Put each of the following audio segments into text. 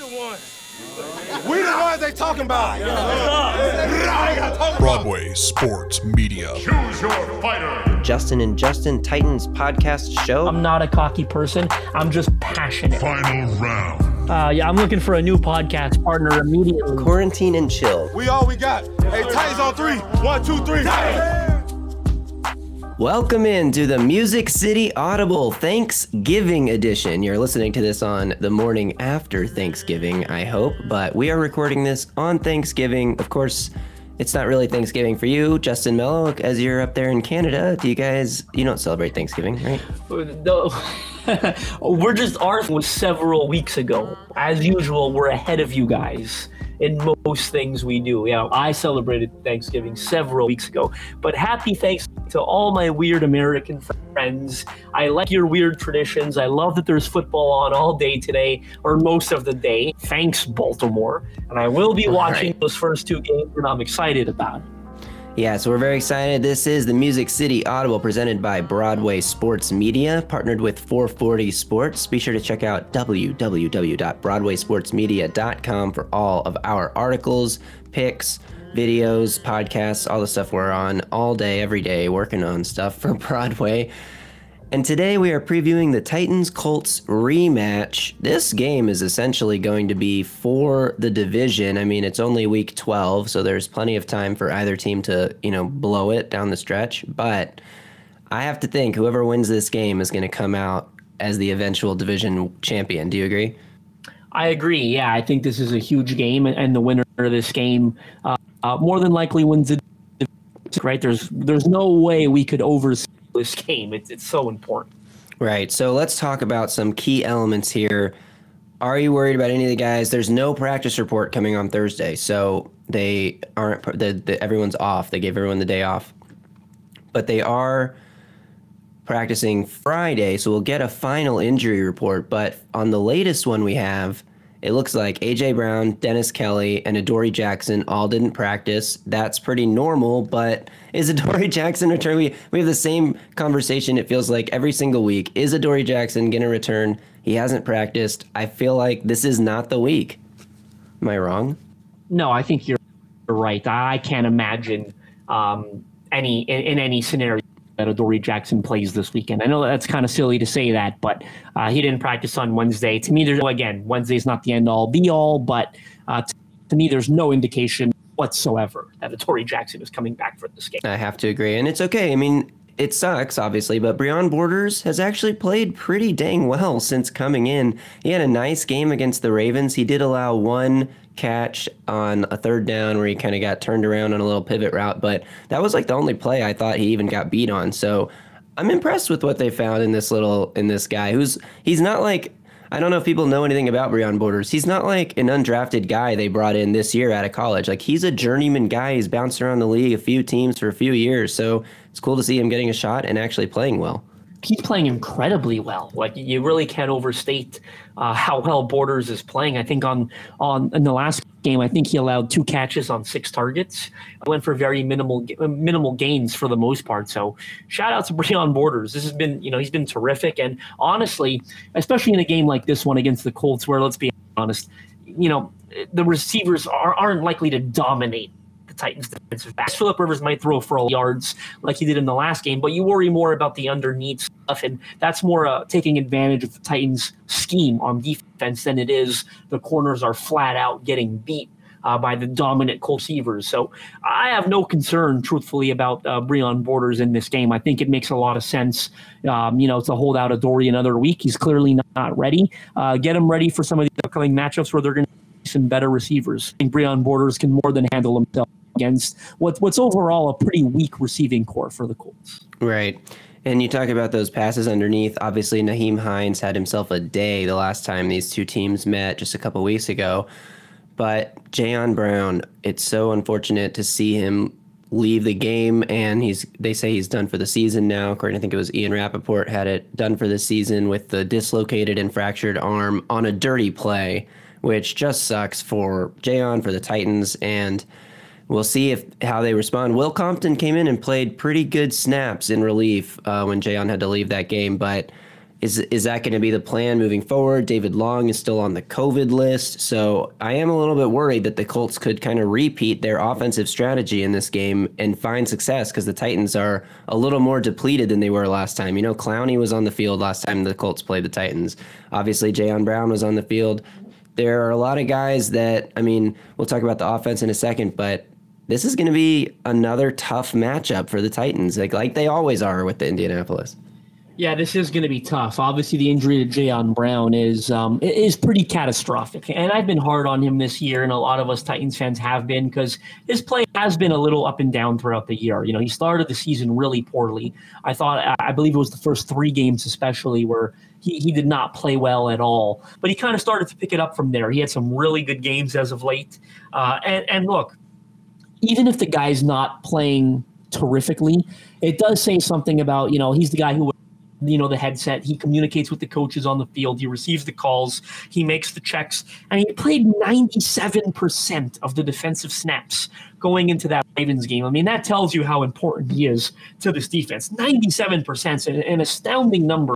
We the ones they talking about. Broadway Sports Media. Choose your fighter. Justin and Justin Titans podcast show. I'm not a cocky person. I'm just passionate. Final round. Uh, yeah, I'm looking for a new podcast partner immediately. Quarantine and chill. We all we got. Hey, Titans on three. One, two, three. Welcome in to the Music City Audible Thanksgiving edition. You're listening to this on the morning after Thanksgiving, I hope, but we are recording this on Thanksgiving. Of course, it's not really Thanksgiving for you, Justin Melo, as you're up there in Canada. Do you guys, you don't celebrate Thanksgiving, right? No. we're just ours was several weeks ago. As usual, we're ahead of you guys in most things we do. Yeah, I celebrated Thanksgiving several weeks ago. But happy thanks to all my weird American friends. I like your weird traditions. I love that there's football on all day today, or most of the day. Thanks, Baltimore. And I will be watching right. those first two games, and I'm excited about it. Yeah, so we're very excited. This is the Music City Audible presented by Broadway Sports Media, partnered with 440 Sports. Be sure to check out www.broadwaysportsmedia.com for all of our articles, picks, videos, podcasts, all the stuff we're on all day, every day, working on stuff for Broadway. And today we are previewing the Titans Colts rematch. This game is essentially going to be for the division. I mean, it's only week 12, so there's plenty of time for either team to, you know, blow it down the stretch. But I have to think whoever wins this game is going to come out as the eventual division champion. Do you agree? I agree. Yeah, I think this is a huge game, and the winner of this game uh, uh, more than likely wins the right. There's there's no way we could oversee this game. It's it's so important. Right. So let's talk about some key elements here. Are you worried about any of the guys? There's no practice report coming on Thursday, so they aren't. The, the, everyone's off. They gave everyone the day off, but they are practicing Friday, so we'll get a final injury report. But on the latest one we have, it looks like AJ Brown, Dennis Kelly, and Adoree Jackson all didn't practice. That's pretty normal, but is Adoree Jackson return? We we have the same conversation. It feels like every single week. Is Adoree Jackson gonna return? He hasn't practiced. I feel like this is not the week. Am I wrong? No, I think you're right. I can't imagine um, any in, in any scenario that Adoree Jackson plays this weekend. I know that's kind of silly to say that, but uh, he didn't practice on Wednesday. To me, there's again Wednesday's not the end all be all, but uh, to, to me, there's no indication whatsoever that Adoree Jackson is coming back for this game. I have to agree, and it's okay. I mean, it sucks, obviously, but Breon Borders has actually played pretty dang well since coming in. He had a nice game against the Ravens. He did allow one catch on a third down where he kind of got turned around on a little pivot route, but that was like the only play I thought he even got beat on. So I'm impressed with what they found in this little in this guy who's he's not like I don't know if people know anything about Breon Borders. He's not like an undrafted guy they brought in this year out of college. Like he's a journeyman guy. He's bounced around the league a few teams for a few years. So it's cool to see him getting a shot and actually playing well. He's playing incredibly well. Like you really can't overstate uh, how well Borders is playing. I think on on in the last game, I think he allowed two catches on six targets. Went for very minimal minimal gains for the most part. So shout out to Breon Borders. This has been you know he's been terrific. And honestly, especially in a game like this one against the Colts, where let's be honest, you know the receivers are, aren't likely to dominate Titans defensive back. Philip Rivers might throw for all yards like he did in the last game, but you worry more about the underneath stuff, and that's more uh, taking advantage of the Titans' scheme on defense than it is the corners are flat out getting beat. Uh, by the dominant Colts receivers. So I have no concern, truthfully, about uh, Breon Borders in this game. I think it makes a lot of sense, um, you know, to hold out Adoree another week. He's clearly not, ready. Uh, get him ready for some of the upcoming matchups where they're going to some better receivers. I think Breon Borders can more than handle himself against what, what's overall a pretty weak receiving core for the Colts. Right. And you talk about those passes underneath. Obviously, Nyheim Hines had himself a day the last time these two teams met just a couple weeks ago. But Jayon Brown, it's so unfortunate to see him leave the game and he's they say he's done for the season now. According I think it was Ian Rapoport had it done for the season with the dislocated and fractured arm on a dirty play, which just sucks for Jayon, for the Titans, and we'll see if how they respond. Will Compton came in and played pretty good snaps in relief uh, when Jayon had to leave that game, but is is that going to be the plan moving forward? David Long is still on the COVID list, so I am a little bit worried that the Colts could kind of repeat their offensive strategy in this game and find success because the Titans are a little more depleted than they were last time. You know, Clowney was on the field last time the Colts played the Titans. Obviously, Jayon Brown was on the field. There are a lot of guys that I mean, we'll talk about the offense in a second, but this is going to be another tough matchup for the Titans, like like they always are with the Indianapolis. Yeah, this is going to be tough. Obviously, the injury to Jayon Brown is um, is pretty catastrophic, and I've been hard on him this year, and a lot of us Titans fans have been because his play has been a little up and down throughout the year. You know, he started the season really poorly. I thought, I believe it was the first three games, especially where he, he did not play well at all. But he kind of started to pick it up from there. He had some really good games as of late, uh, and and look, even if the guy's not playing terrifically, it does say something about you know he's the guy who you know the headset. He communicates with the coaches on the field. He receives the calls. He makes the checks. And he played 97% of the defensive snaps going into that ravens game. I mean that tells you how important he is to this defense. 97% an, an astounding number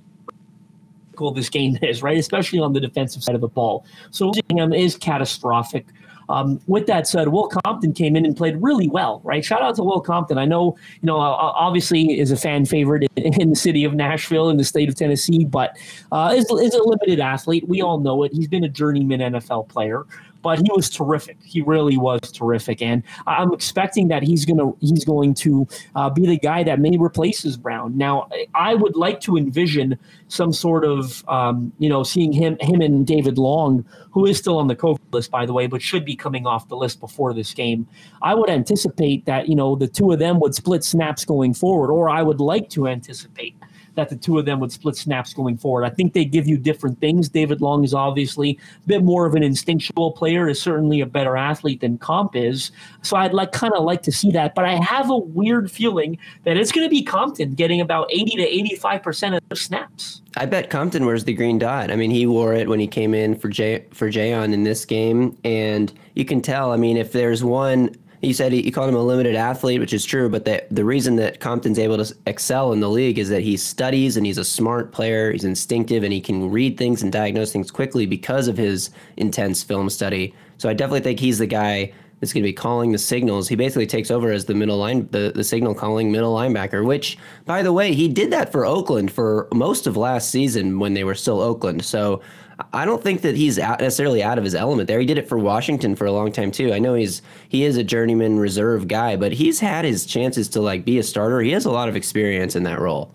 this game is right? Especially on the defensive side of the ball. So him is catastrophic um, with that said, Will Compton came in and played really well, right? Shout out to Will Compton. I know, you know, obviously is a fan favorite in, the city of Nashville in the state of Tennessee, but uh, is, is a limited athlete. We all know it. He's been a journeyman NFL player but he was terrific. He really was terrific, and I'm expecting that he's gonna he's going to uh, be the guy that may replaces Brown. Now, I would like to envision some sort of um, you know seeing him him and David Long, who is still on the COVID list by the way, but should be coming off the list before this game. I would anticipate that you know the two of them would split snaps going forward, or I would like to anticipate that the two of them would split snaps going forward. I think they give you different things. David Long is obviously a bit more of an instinctual player, is certainly a better athlete than Comp is. So I'd like kind of like to see that. But I have a weird feeling that it's going to be Compton getting about 80 to 85% of the snaps. I bet Compton wears the green dot. I mean, he wore it when he came in for Jay for Jayon in this game, and you can tell. I mean, if there's one you said he, you called him a limited athlete, which is true. But the the reason that Compton's able to excel in the league is that he studies and he's a smart player. He's instinctive and he can read things and diagnose things quickly because of his intense film study. So I definitely think he's the guy that's going to be calling the signals. He basically takes over as the middle line, the, the signal calling middle linebacker, which, by the way, he did that for Oakland for most of last season when they were still Oakland. So I don't think that he's out, necessarily out of his element there. He did it for Washington for a long time too. I know he's he is a journeyman reserve guy, but he's had his chances to like be a starter. He has a lot of experience in that role.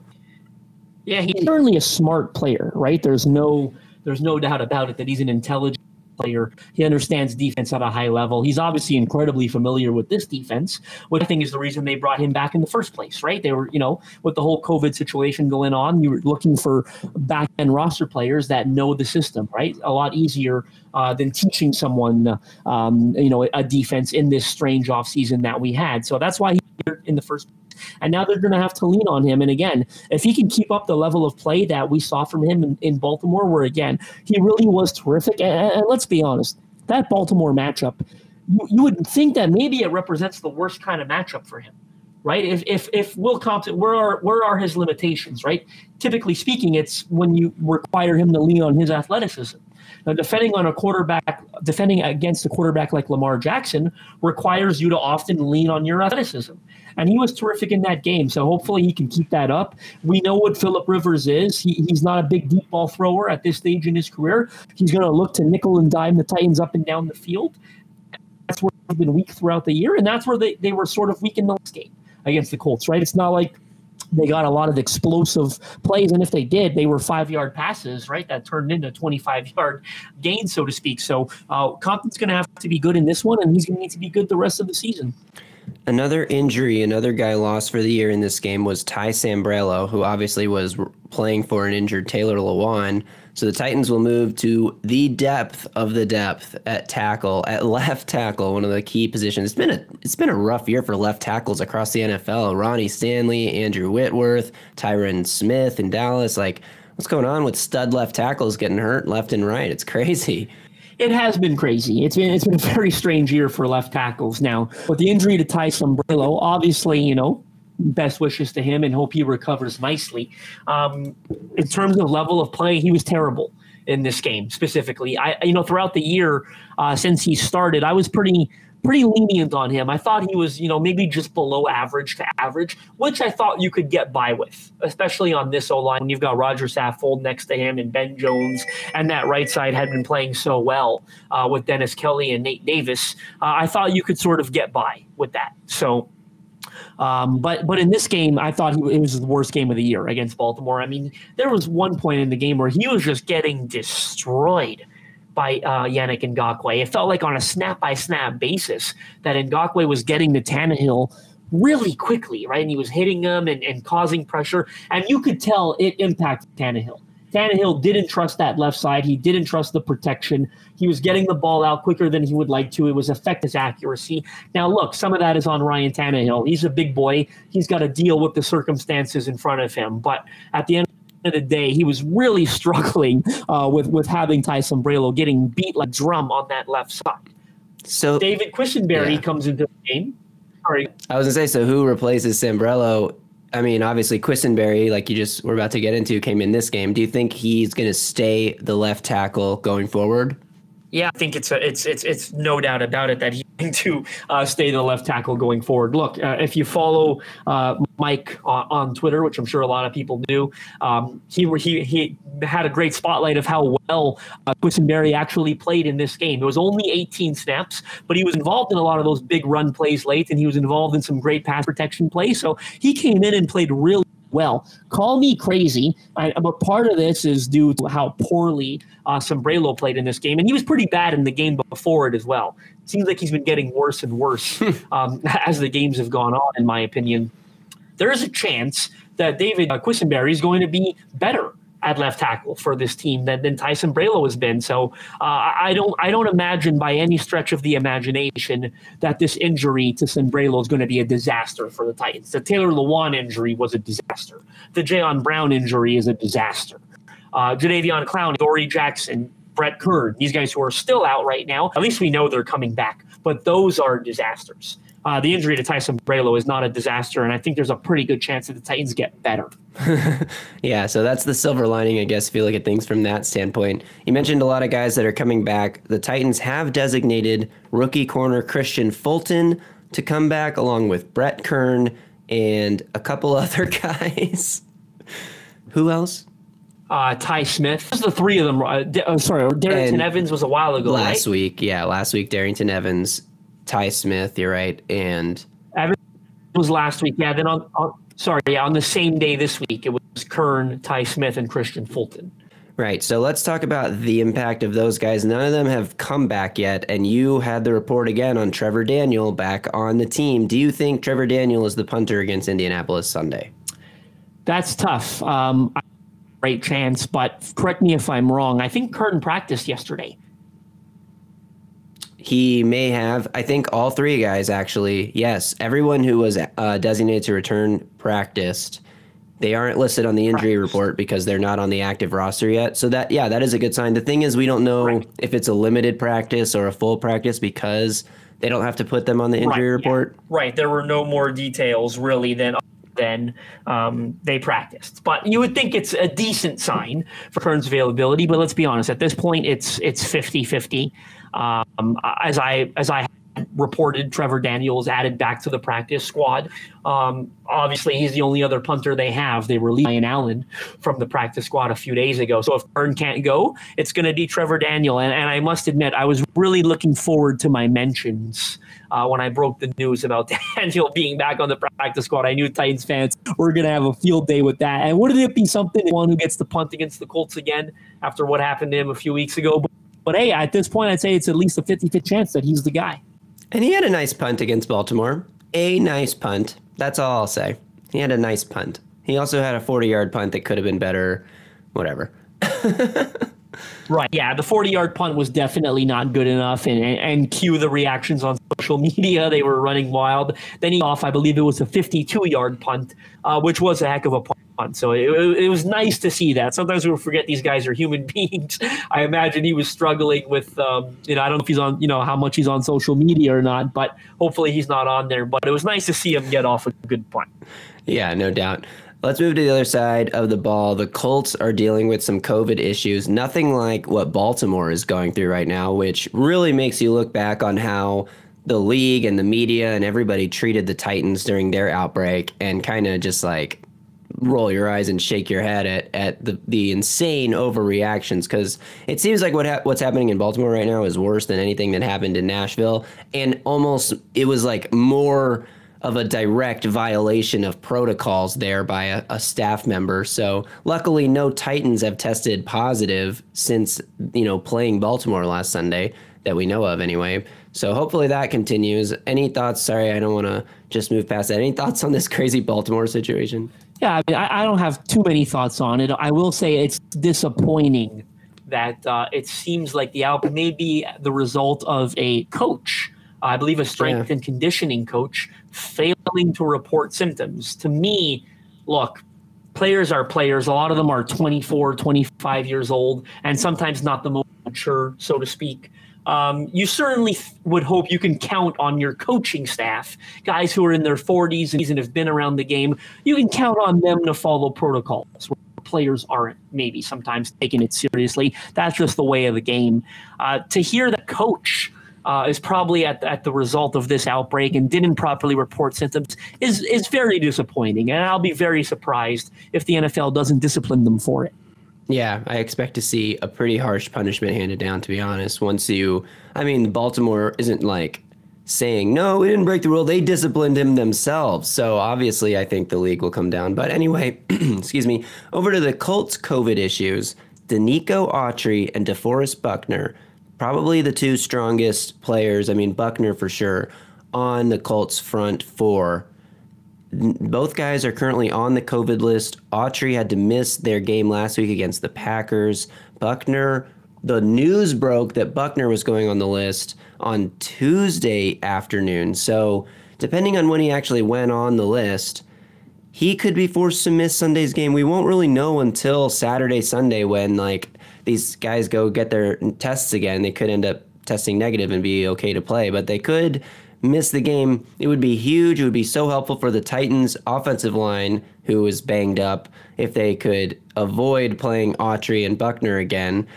Yeah, he's certainly a smart player, right? There's no there's no doubt about it that he's an intelligent player. He understands defense at a high level. He's obviously incredibly familiar with this defense, which I think is the reason they brought him back in the first place, right? They were, you know, with the whole COVID situation going on, you were looking for back end roster players that know the system, right? A lot easier uh, than teaching someone, um, you know, a defense in this strange offseason that we had. So that's why he in the first and now they're going to have to lean on him. And again, if he can keep up the level of play that we saw from him in, in Baltimore, where again, he really was terrific. And, and let's be honest, that Baltimore matchup, you, you would think that maybe it represents the worst kind of matchup for him right? If if if Will Compton, where are where are his limitations, right? Typically speaking, it's when you require him to lean on his athleticism. Now, defending on a quarterback, defending against a quarterback like Lamar Jackson requires you to often lean on your athleticism and he was terrific in that game. So hopefully he can keep that up. We know what Philip Rivers is. He, he's not a big deep ball thrower at this stage in his career. He's going to look to nickel and dime the Titans up and down the field. That's where they've been weak throughout the year, and that's where they, they were sort of weak in the last game against the Colts, right? It's not like they got a lot of explosive plays, and if they did, they were five yard passes, right? That turned into 25 yard gains, so to speak. So uh, Compton's going to have to be good in this one, and he's going to need to be good the rest of the season. Another injury, another guy lost for the year in this game was Ty Sambrailo, who obviously was playing for an injured Taylor Lewan. So the Titans will move to the depth of the depth at tackle, at left tackle, one of the key positions. It's been a it's been a rough year for left tackles across the NFL. Ronnie Stanley, Andrew Whitworth, Tyron Smith in Dallas. Like, what's going on with stud left tackles getting hurt left and right? It's crazy it has been crazy. It's been it's been a very strange year for left tackles. Now, with the injury to Ty Sambrailo, obviously, you know, best wishes to him and hope he recovers nicely. Um, in terms of level of play, he was terrible in this game specifically. I, you know, throughout the year uh, since he started, I was pretty pretty lenient on him. I thought he was, you know, maybe just below average to average, which I thought you could get by with, especially on this O line when you've got Roger Saffold next to him and Ben Jones, and that right side had been playing so well uh, with Dennis Kelly and Nate Davis. Uh, I thought you could sort of get by with that. So. Um, but but in this game, I thought it was the worst game of the year against Baltimore. I mean, there was one point in the game where he was just getting destroyed by uh, Yannick Ngakoue. It felt like on a snap by snap basis that Ngakoue was getting to Tannehill really quickly, right? And he was hitting him and, and causing pressure. And you could tell it impacted Tannehill. Tannehill didn't trust that left side. He didn't trust the protection. He was getting the ball out quicker than he would like to. It was affect his accuracy. Now, look, some of that is on Ryan Tannehill. He's a big boy. He's got to deal with the circumstances in front of him. But at the end of the day, he was really struggling uh, with with having Ty Sambrailo getting beat like drum on that left side. So David Quessenberry Yeah. comes into the game. Sorry, I was gonna say, so who replaces Sambrailo? I mean, obviously Quessenberry, like you just were about to get into, came in this game. Do you think he's gonna stay the left tackle going forward? Yeah, I think it's a, it's it's it's no doubt about it that he's going to uh, stay the left tackle going forward. Look, uh, if you follow uh, Mike on, on Twitter, which I'm sure a lot of people do, um, he he he had a great spotlight of how well uh, Quessenberry actually played in this game. It was only 18 snaps, but he was involved in a lot of those big run plays late, and he was involved in some great pass protection plays. So he came in and played really well. Call me crazy, I, but part of this is due to how poorly uh, Sambrailo played in this game, and he was pretty bad in the game before it as well. It seems like he's been getting worse and worse um, as the games have gone on, in my opinion. There is a chance that David uh, Quessenberry is going to be better at left tackle for this team than, than Ty Sambrailo has been. So uh, I don't I don't imagine by any stretch of the imagination that this injury to Sambrailo is going to be a disaster for the Titans. The Taylor Lewan injury was a disaster. The Jayon Brown injury is a disaster. Uh, Jadeveon Clown, Dory Jackson, Brett Kern, these guys who are still out right now, at least we know they're coming back. But those are disasters. Uh, the injury to Ty Sambrailo is not a disaster, and I think there's a pretty good chance that the Titans get better. Yeah, so that's the silver lining, I guess, if you look at things from that standpoint. You mentioned a lot of guys that are coming back. The Titans have designated rookie corner Kristian Fulton to come back, along with Brett Kern and a couple other guys. Who else? Uh, Ty Smith, are the three of them. Uh, D- oh, sorry, Darrynton And Evans was a while ago, last right? week, yeah, last week, Darrynton Evans, Ty Smith, you're right, and Evans was last week. Yeah, then on, on sorry, yeah, on the same day this week, it was Kern, Ty Smith, and Kristian Fulton. Right. So let's talk about the impact of those guys. None of them have come back yet, and you had the report again on Trevor Daniel back on the team. Do you think Trevor Daniel is the punter against Indianapolis Sunday? That's tough. Um, great chance, but correct me if I'm wrong. I think Kern practiced yesterday. He may have. I think all three guys actually. Yes, everyone who was uh, designated to return practiced. They aren't listed on the injury report because they're not on the active roster yet. So that yeah, that is a good sign. The thing is, we don't know Right. if it's a limited practice or a full practice because they don't have to put them on the injury Right, yeah. report. Right. There were no more details really than than um, they practiced. But you would think it's a decent sign for Kern's availability. But let's be honest, at this point, it's it's 50-50. Um, as I as I reported, Trevor Daniels added back to the practice squad. Um, obviously, he's the only other punter they have. They released Ryan Allen from the practice squad a few days ago. So if Kern can't go, it's going to be Trevor Daniel. And, and I must admit, I was really looking forward to my mentions uh, when I broke the news about Daniel being back on the practice squad. I knew Titans fans were going to have a field day with that. And wouldn't it be something, one who gets to punt against the Colts again after what happened to him a few weeks ago? But, but hey, at this point, I'd say it's at least a 50 50 chance that he's the guy. And he had a nice punt against Baltimore. A nice punt. That's all I'll say. He had a nice punt. He also had a 40 yard punt that could have been better. Whatever. Right. Yeah, the 40 yard punt was definitely not good enough. And, and, and cue the reactions on social media. They were running wild. Then he off, I believe it was a 52 yard punt, uh, which was a heck of a punt. So it, it was nice to see that. Sometimes we forget these guys are human beings. I imagine he was struggling with, um, you know, I don't know if he's on, you know, how much he's on social media or not, but hopefully he's not on there. But it was nice to see him get off a good punt. Yeah, no doubt. Let's move to the other side of the ball. The Colts are dealing with some COVID issues, nothing like what Baltimore is going through right now, which really makes you look back on how the league and the media and everybody treated the Titans during their outbreak and kind of just like roll your eyes and shake your head at, at the, the insane overreactions. Because it seems like what ha- what's happening in Baltimore right now is worse than anything that happened in Nashville. And almost it was like more of a direct violation of protocols there by a, a, staff member. So luckily, no Titans have tested positive since you know playing Baltimore last Sunday that we know of anyway. So hopefully that continues. Any thoughts? Sorry, I don't want to just move past that. Any thoughts on this crazy Baltimore situation? Yeah, I, mean, I, I don't have too many thoughts on it. I will say it's disappointing that uh, it seems like the outbreak may be the result of a coach I believe a strength yeah. and conditioning coach failing to report symptoms. To me, look, players are players. A lot of them are 24, 25 years old, and sometimes not the most mature, so to speak. Um, you certainly th- would hope you can count on your coaching staff, guys who are in their 40s and have been around the game. You can count on them to follow protocols. Where players aren't maybe sometimes taking it seriously. That's just the way of the game. Uh, to hear the coach uh, is probably at, at the result of this outbreak and didn't properly report symptoms is is very disappointing. And I'll be very surprised if the NFL doesn't discipline them for it. Yeah, I expect to see a pretty harsh punishment handed down. To be honest, once you, I mean, Baltimore isn't like saying no, we didn't break the rule. They disciplined him themselves. So obviously, I think the league will come down. But anyway, excuse me. Over to the Colts COVID issues. Denico Autry and DeForest Buckner probably the two strongest players. I mean, Buckner for sure on the Colts front four. Both guys are currently on the COVID list. Autry had to miss their game last week against the Packers. Buckner, the news broke that Buckner was going on the list on Tuesday afternoon. So, depending on when he actually went on the list, he could be forced to miss Sunday's game. We won't really know until Saturday, Sunday when like these guys go get their tests again, they could end up testing negative and be okay to play, but they could miss the game. It would be huge. It would be so helpful for the Titans offensive line, who was banged up, if they could avoid playing Autry and Buckner again.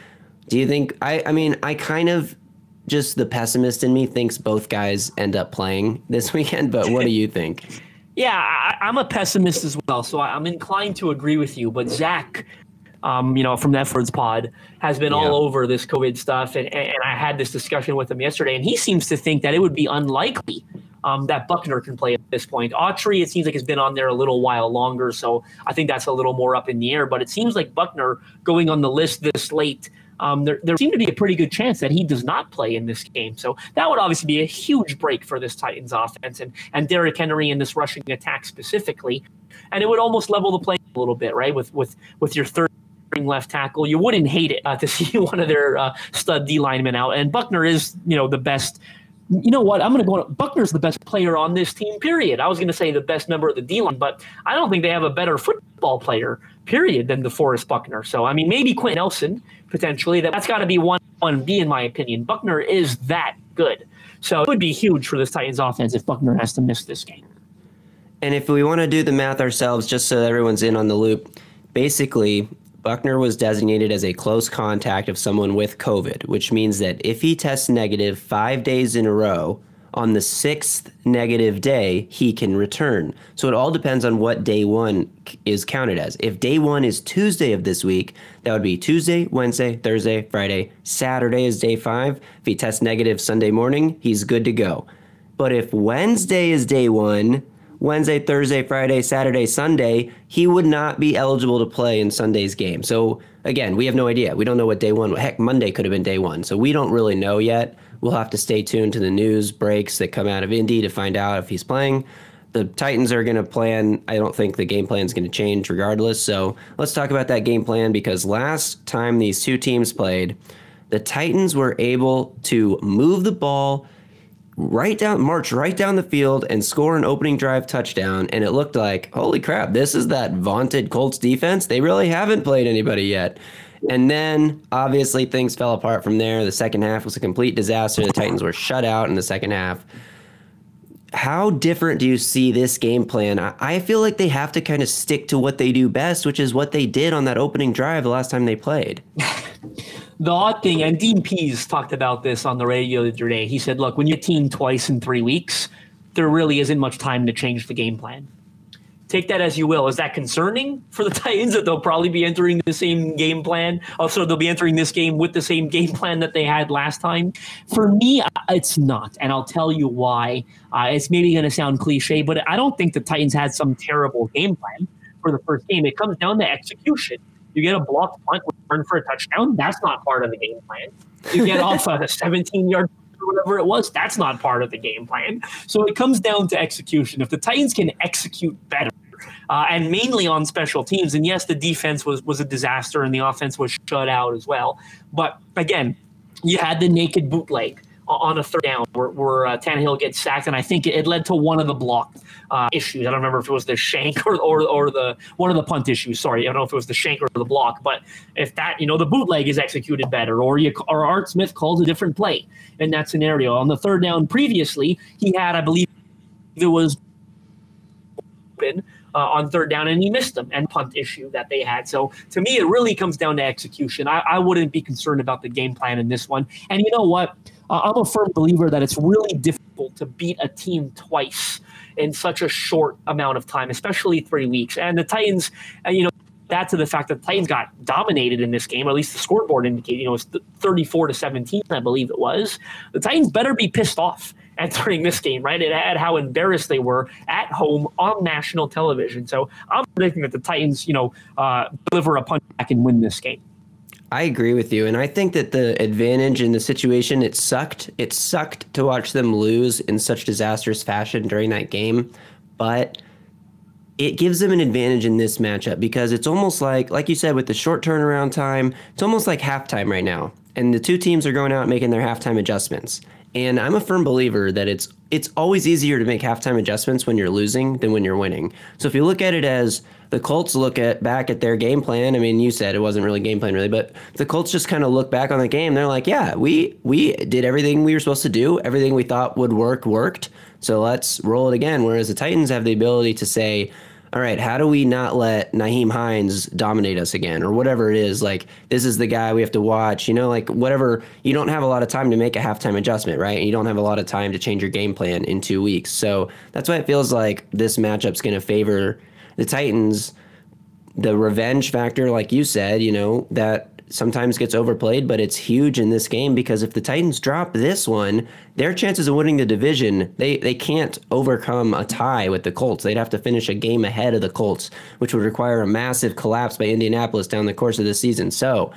Do you think? I, I mean, I kind of just the pessimist in me thinks both guys end up playing this weekend, but what do you think? Yeah, I, am a pessimist as well, so I'm inclined to agree with you. But Zach um, you know, from the Pod, has been yeah. all over this COVID stuff. And, and I had this discussion with him yesterday, and he seems to think that it would be unlikely um, that Buckner can play at this point. Autry, it seems like has been on there a little while longer, so I think that's a little more up in the air. But it seems like Buckner going on the list this late. Um, there, there seemed to be a pretty good chance that he does not play in this game. So that would obviously be a huge break for this Titans offense and, and Derrick Henry in this rushing attack specifically. And it would almost level the play a little bit, right? With with with your third left tackle. You wouldn't hate it uh, to see one of their uh, stud D linemen out. And Buckner is, you know, the best. You know what? I'm going to go. Buckner's the best player on this team. Period. I was going to say the best member of the D line, but I don't think they have a better football player. Period than DeForest Buckner. So I mean, maybe Quenton Nelson potentially. That's got to be one one B in my opinion. Buckner is that good. So it would be huge for this Titans offense if Buckner has to miss this game. And if we want to do the math ourselves, just so everyone's in on the loop, basically Buckner was designated as a close contact of someone with COVID, which means that if he tests negative five days in a row, on the sixth negative day, he can return. So it all depends on what day one is counted as. If day one is Tuesday of this week, that would be Tuesday, Wednesday, Thursday, Friday. Saturday is day five. If he tests negative Sunday morning, he's good to go. But if Wednesday is day one, Wednesday, Thursday, Friday, Saturday, Sunday, he would not be eligible to play in Sunday's game. So again, we have no idea. We don't know what day one. Heck, Monday could have been day one. So we don't really know yet. We'll have to stay tuned to the news breaks that come out of Indy to find out if he's playing. The Titans are going to plan. I don't think the game plan is going to change regardless. So let's talk about that game plan because last time these two teams played, the Titans were able to move the ball right down, march right down the field and score an opening drive touchdown. And it looked like, holy crap, this is that vaunted Colts defense. They really haven't played anybody yet. And then obviously things fell apart from there. The second half was a complete disaster. The Titans were shut out in the second half. How different do you see this game plan? I, feel like they have to kind of stick to what they do best, which is what they did on that opening drive the last time they played. the odd thing, and Dean Pees talked about this on the radio the other day. He said, "Look, when you team twice in three weeks, there really isn't much time to change the game plan." Take that as you will. Is that concerning for the Titans that they'll probably be entering the same game plan? Also, they'll be entering this game with the same game plan that they had last time. For me, it's not, and I'll tell you why. Uh, it's maybe going to sound cliche, but I don't think the Titans had some terrible game plan for the first game. It comes down to execution. You get a blocked punt, return for a touchdown. That's not part of the game plan. You get off a 17 yard or whatever it was, that's not part of the game plan. So it comes down to execution. If the Titans can execute better, uh, and mainly on special teams, and yes, the defense was was a disaster, and the offense was shut out as well. But again, you had the naked bootleg on a third down where, where uh, Tannehill gets sacked, and I think it, led to one of the block uh, issues. I don't remember if it was the shank or, or or the one of the punt issues. Sorry, I don't know if it was the shank or the block, but if that you know the bootleg is executed better, or you or Art Smith calls a different play in that scenario. On the third down previously, he had I believe it was open uh, on third down, and he missed them and punt issue that they had. So to me, it really comes down to execution. I, I wouldn't be concerned about the game plan in this one. And you know what? I'm a firm believer that it's really difficult to beat a team twice in such a short amount of time, especially three weeks. And the Titans, you know, that to the fact that the Titans got dominated in this game, or at least the scoreboard indicated, you know, it's 34 to 17, I believe it was. The Titans better be pissed off entering this game, right? It had how embarrassed they were at home on national television. So I'm predicting that the Titans, you know, uh, deliver a punch back and win this game. I agree with you, and I think that the advantage in the situation it sucked. It sucked to watch them lose in such disastrous fashion during that game, but it gives them an advantage in this matchup because it's almost like, like you said, with the short turnaround time, it's almost like halftime right now, and the two teams are going out making their halftime adjustments. And I'm a firm believer that it's it's always easier to make halftime adjustments when you're losing than when you're winning. So if you look at it as the Colts look at back at their game plan, I mean, you said it wasn't really game plan really, but the Colts just kind of look back on the game. They're like, yeah, we we did everything we were supposed to do. Everything we thought would work worked. So let's roll it again. Whereas the Titans have the ability to say, all right, how do we not let Nyheim Hines dominate us again or whatever it is? Like, this is the guy we have to watch, you know, like whatever. You don't have a lot of time to make a halftime adjustment, right? And you don't have a lot of time to change your game plan in two weeks. So that's why it feels like this matchup's going to favor the Titans. The revenge factor, like you said, you know, that sometimes gets overplayed, but it's huge in this game because if the Titans drop this one, their chances of winning the division, they, they can't overcome a tie with the Colts. They'd have to finish a game ahead of the Colts, which would require a massive collapse by Indianapolis down the course of the season. So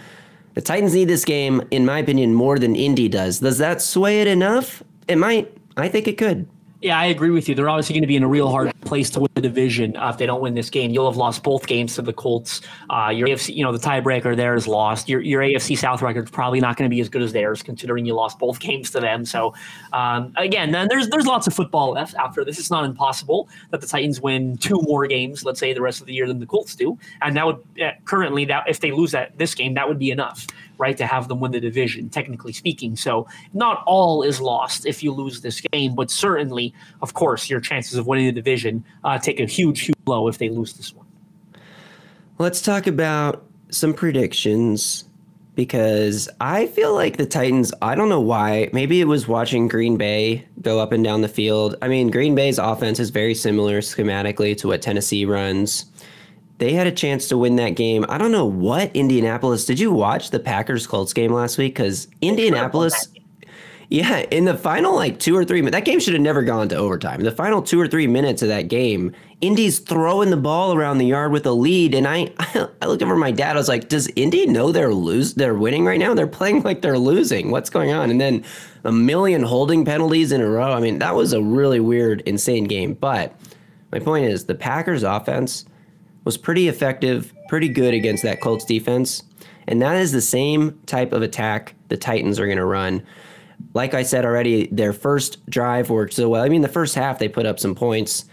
the Titans need this game, in my opinion, more than Indy does. Does that sway it enough? It might. I think it could. Yeah, I agree with you. They're obviously going to be in a real hard place to win the division uh, if they don't win this game. You'll have lost both games to the Colts. Uh, your AFC, you know, the tiebreaker there is lost. Your your AFC South record is probably not going to be as good as theirs, considering you lost both games to them. So, um, again, then there's there's lots of football left after this. It's not impossible that the Titans win two more games, let's say, the rest of the year than the Colts do, and that would uh, currently that if they lose that this game, that would be enough right, to have them win the division, technically speaking. So not all is lost if you lose this game, but certainly, of course, your chances of winning the division uh, take a huge, huge blow if they lose this one. Let's talk about some predictions because I feel like the Titans, I don't know why, maybe it was watching Green Bay go up and down the field. I mean, Green Bay's offense is very similar schematically to what Tennessee runs they had a chance to win that game. I don't know what Indianapolis. Did you watch the Packers Colts game last week? Because Indianapolis, yeah, in the final like two or three minutes, that game should have never gone to overtime. The final two or three minutes of that game, Indy's throwing the ball around the yard with a lead, and I I looked over my dad. I was like, "Does Indy know they're lose? They're winning right now. They're playing like they're losing. What's going on?" And then a million holding penalties in a row. I mean, that was a really weird, insane game. But my point is, the Packers offense was pretty effective, pretty good against that Colts defense. And that is the same type of attack the Titans are going to run. like I said already, their first drive worked so well. I mean, the first half they put up some points.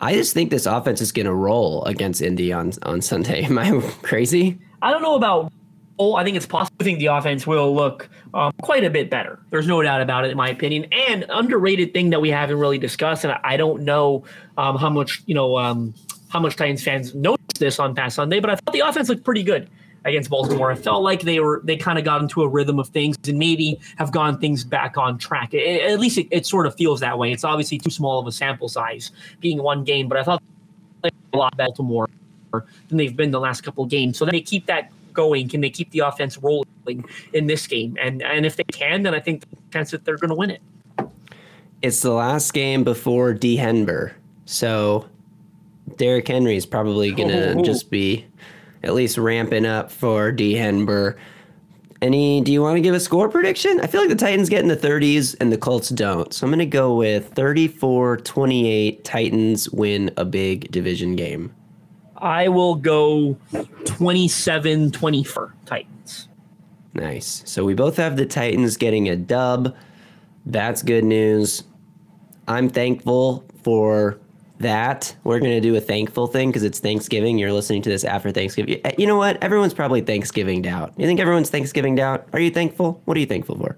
I just think this offense is going to roll against Indy on on Sunday. Am I crazy? I don't know about. Oh, I think it's possible. I think the offense will look um, quite a bit better. There's no doubt about it, in my opinion. And underrated thing that we haven't really discussed, and I don't know um, how much you know um, how much Titans fans noticed this on past Sunday, but I thought the offense looked pretty good against Baltimore. I felt like they were they kind of got into a rhythm of things and maybe have gone things back on track. It, at least it, it, sort of feels that way. It's obviously too small of a sample size being one game, but I thought a lot Baltimore than they've been the last couple games. So they keep that going? Can they keep the offense rolling in this game? And and if they can, then I think the chance that they're going to win it. It's the last game before D Henber, so Derrick Henry is probably going to oh, oh, oh. just be at least ramping up for D Henber. Any? Do you want to give a score prediction? I feel like the Titans get in the 30s and the Colts don't. So I'm going to go with 34-28. Titans win a big division game. I will go 27 24 Titans. Nice. So we both have the Titans getting a dub. That's good news. I'm thankful for that. We're going to do a thankful thing because it's Thanksgiving. You're listening to this after Thanksgiving. You know what? Everyone's probably Thanksgiving out. You think everyone's Thanksgiving out? Are you thankful? What are you thankful for?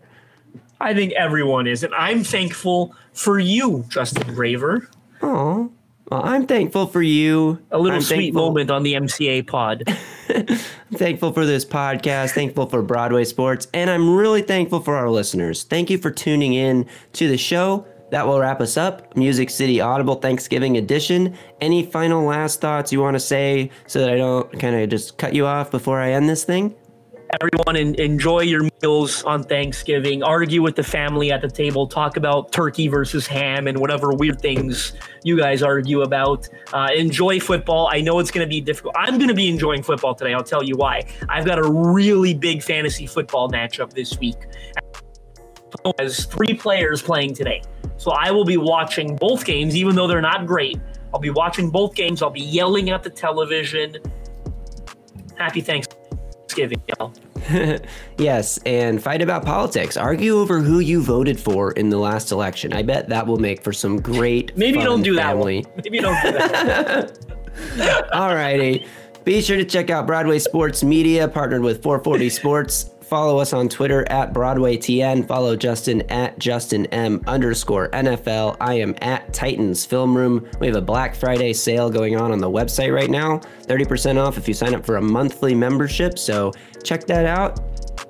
I think everyone is. And I'm thankful for you, Justin Graver. Oh, well, I'm thankful for you. A little I'm sweet thankful. moment on the MCA pod. I'm thankful for this podcast, thankful for Broadway Sports, and I'm really thankful for our listeners. Thank you for tuning in to the show. That will wrap us up. Music City Audible Thanksgiving edition. Any final last thoughts you want to say so that I don't kind of just cut you off before I end this thing? everyone enjoy your meals on Thanksgiving, argue with the family at the table, talk about turkey versus ham and whatever weird things you guys argue about. Uh, enjoy football. I know it's going to be difficult. I'm going to be enjoying football today. I'll tell you why. I've got a really big fantasy football matchup this week. Has three players playing today. So I will be watching both games, even though they're not great. I'll be watching both games. I'll be yelling at the television. Happy Thanksgiving. Y'all. yes, and fight about politics. Argue over who you voted for in the last election. I bet that will make for some great. Maybe don't do family. that. One. Maybe don't do that. All righty. Be sure to check out Broadway Sports Media, partnered with 440 Sports. Follow us on Twitter at BroadwayTN. Follow Justin at Justin M underscore NFL. I am at Titans Film Room. We have a Black Friday sale going on on the website right now. 30% off if you sign up for a monthly membership. So check that out.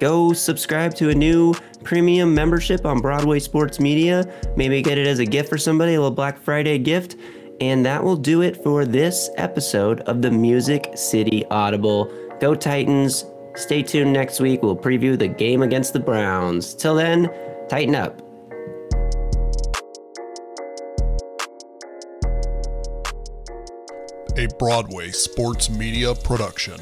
Go subscribe to a new premium membership on Broadway Sports Media. Maybe get it as a gift for somebody, a little Black Friday gift. And that will do it for this episode of the Music City Audible. Go Titans. Stay tuned next week. We'll preview the game against the Browns. Till then, tighten up. A Broadway sports media production.